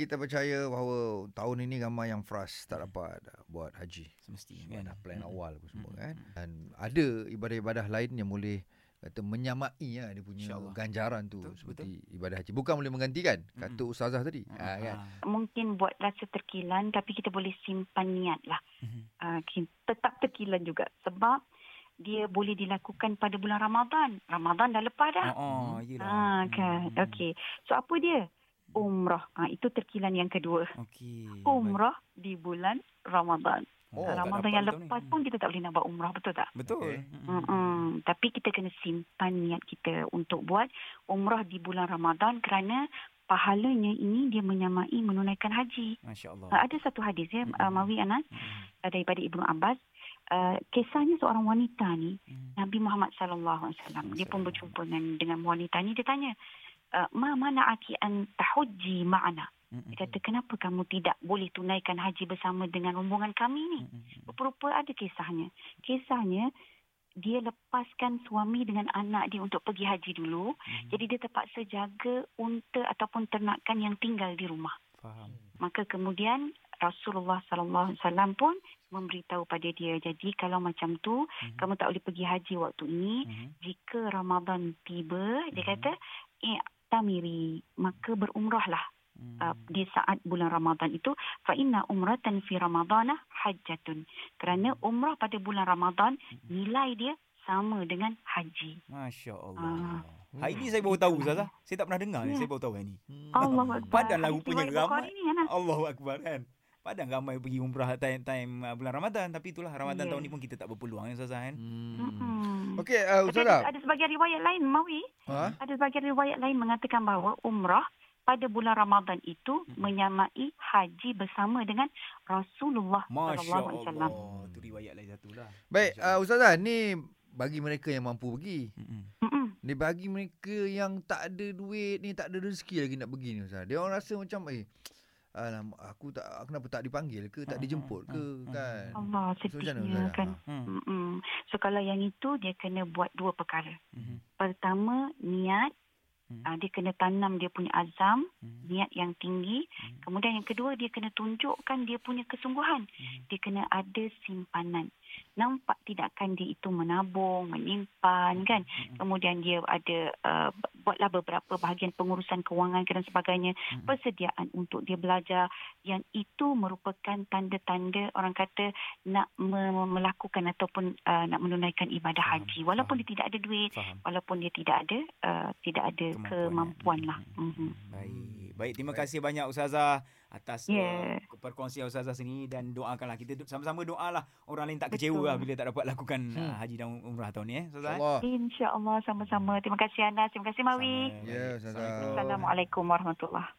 kita percaya bahawa tahun ini ramai yang frust tak dapat uh, buat haji. Semestinya Kan? Dah plan Mm-mm. awal pun semua Mm-mm. kan. Dan ada ibadah-ibadah lain yang boleh kata menyamai lah dia punya InsyaAllah. ganjaran tu Betul, seperti ibadah haji. Bukan boleh menggantikan kata ustazah tadi. Mm-mm. Ha, kan. Mungkin buat rasa terkilan tapi kita boleh simpan niat lah. Mhm. Uh, tetap terkilan juga sebab dia boleh dilakukan pada bulan Ramadan. Ramadan dah lepas dah. Oh, oh yelah. Ah kan. Hmm. Okey. So apa dia? Umrah. Ah itu terkilan yang kedua. Okey. Umrah di bulan Ramadan. Oh, Ramadan dapat yang ni. lepas pun kita tak boleh nak buat umrah, betul tak? Betul. Okey. Mm-mm. Mm-mm. Tapi kita kena simpan niat kita untuk buat umrah di bulan Ramadan kerana pahalanya ini dia menyamai menunaikan haji. Masya Allah. Uh, ada satu hadis ya, uh, Mm-mm. Mawi Anas Mm-mm. uh, daripada Ibnu Abbas. Uh, kisahnya seorang wanita ni, Mm. Nabi Muhammad sallallahu alaihi wasallam. Dia pun berjumpa dengan dengan wanita ni dia tanya, "Ma mana'aki an tahujji ma'ana?" Mm-mm. Dia kata, "Kenapa kamu tidak boleh tunaikan haji bersama dengan rombongan kami ni?" Rupa-rupa ada kisahnya. Kisahnya dia lepaskan suami dengan anak dia untuk pergi haji dulu. Mhm. Jadi dia terpaksa jaga unta ataupun ternakan yang tinggal di rumah. Faham. Maka kemudian Rasulullah sallallahu alaihi wasallam pun memberitahu pada dia, jadi kalau macam tu Mhm. kamu tak boleh pergi haji waktu ini, Mhm. jika Ramadan tiba, dia Mhm. kata, "Eh, tamiri, maka berumrahlah Mm. uh, di saat bulan Ramadan itu fa inna umratan fi ramadana hajjatun kerana umrah pada bulan Ramadan nilai dia sama dengan haji. Masya Allah. Ah. Hari ni saya baru tahu Ustazah. Saya tak pernah dengar ni. Ya. Saya baru tahu hari ni. Hmm. Allah Akbar. Padanlah Hadis rupanya ramai. Ni. Allahu Akbar kan. Padahal ramai pergi umrah time-time uh, bulan Ramadan. Tapi itulah Ramadan Ya. tahun ni pun kita tak berpeluang ya Ustazah kan. Hmm. Okey, uh, Tapi ustazah. ada, ada sebagian riwayat lain, Mawi. Ha? Ada sebagian riwayat lain mengatakan bahawa umrah pada bulan Ramadan itu menyamai haji bersama dengan Rasulullah sallallahu alaihi wasallam. Allah. Tu riwayat lain satu lah. Baik, uh, ustazah, ni bagi mereka yang mampu pergi. Mm-mm. Mm-mm. Ni bagi mereka yang tak ada duit ni, tak ada rezeki lagi nak pergi ni ustaz. Dia orang rasa macam eh Alam, aku tak kenapa tak dipanggil ke, tak Hmm, dijemput ke hmm, hmm, kan. hmm. Allah So, mana, sedihnya Ustazah? kan. Hmm. Mm-mm. So kalau yang itu dia kena buat dua perkara. Mhm. Pertama niat, Hmm. uh, dia kena tanam dia punya azam, Mhm. Niat yang tinggi. Hmm. Kemudian yang kedua dia kena tunjukkan dia punya kesungguhan. Mhm. Dia kena ada simpanan. Nampak tidak kan dia itu menabung, menyimpan kan. Mhm. Kemudian dia ada uh, buatlah beberapa bahagian pengurusan kewangan dan sebagainya. Persediaan untuk dia belajar yang itu merupakan tanda-tanda orang kata nak me- melakukan ataupun uh, nak menunaikan ibadah Faham, haji walaupun faham. dia tidak ada duit Faham. walaupun dia tidak ada uh, tidak ada kemampuan, lah. Hmm. Mhm. Baik. Baik, terima kasih banyak Ustazah atas Yeah. uh, perkongsian Ustazah sini dan doakanlah kita sama-sama doalah orang lain tak kecewa Betul. lah bila tak dapat lakukan Hmm. uh, haji dan umrah tahun ni eh Ustazah. eh? InsyaAllah. Sama-sama. Terima kasih Anas. Terima kasih Mawi. Sama. Ya, Baik. Ustazah. Assalamualaikum warahmatullahi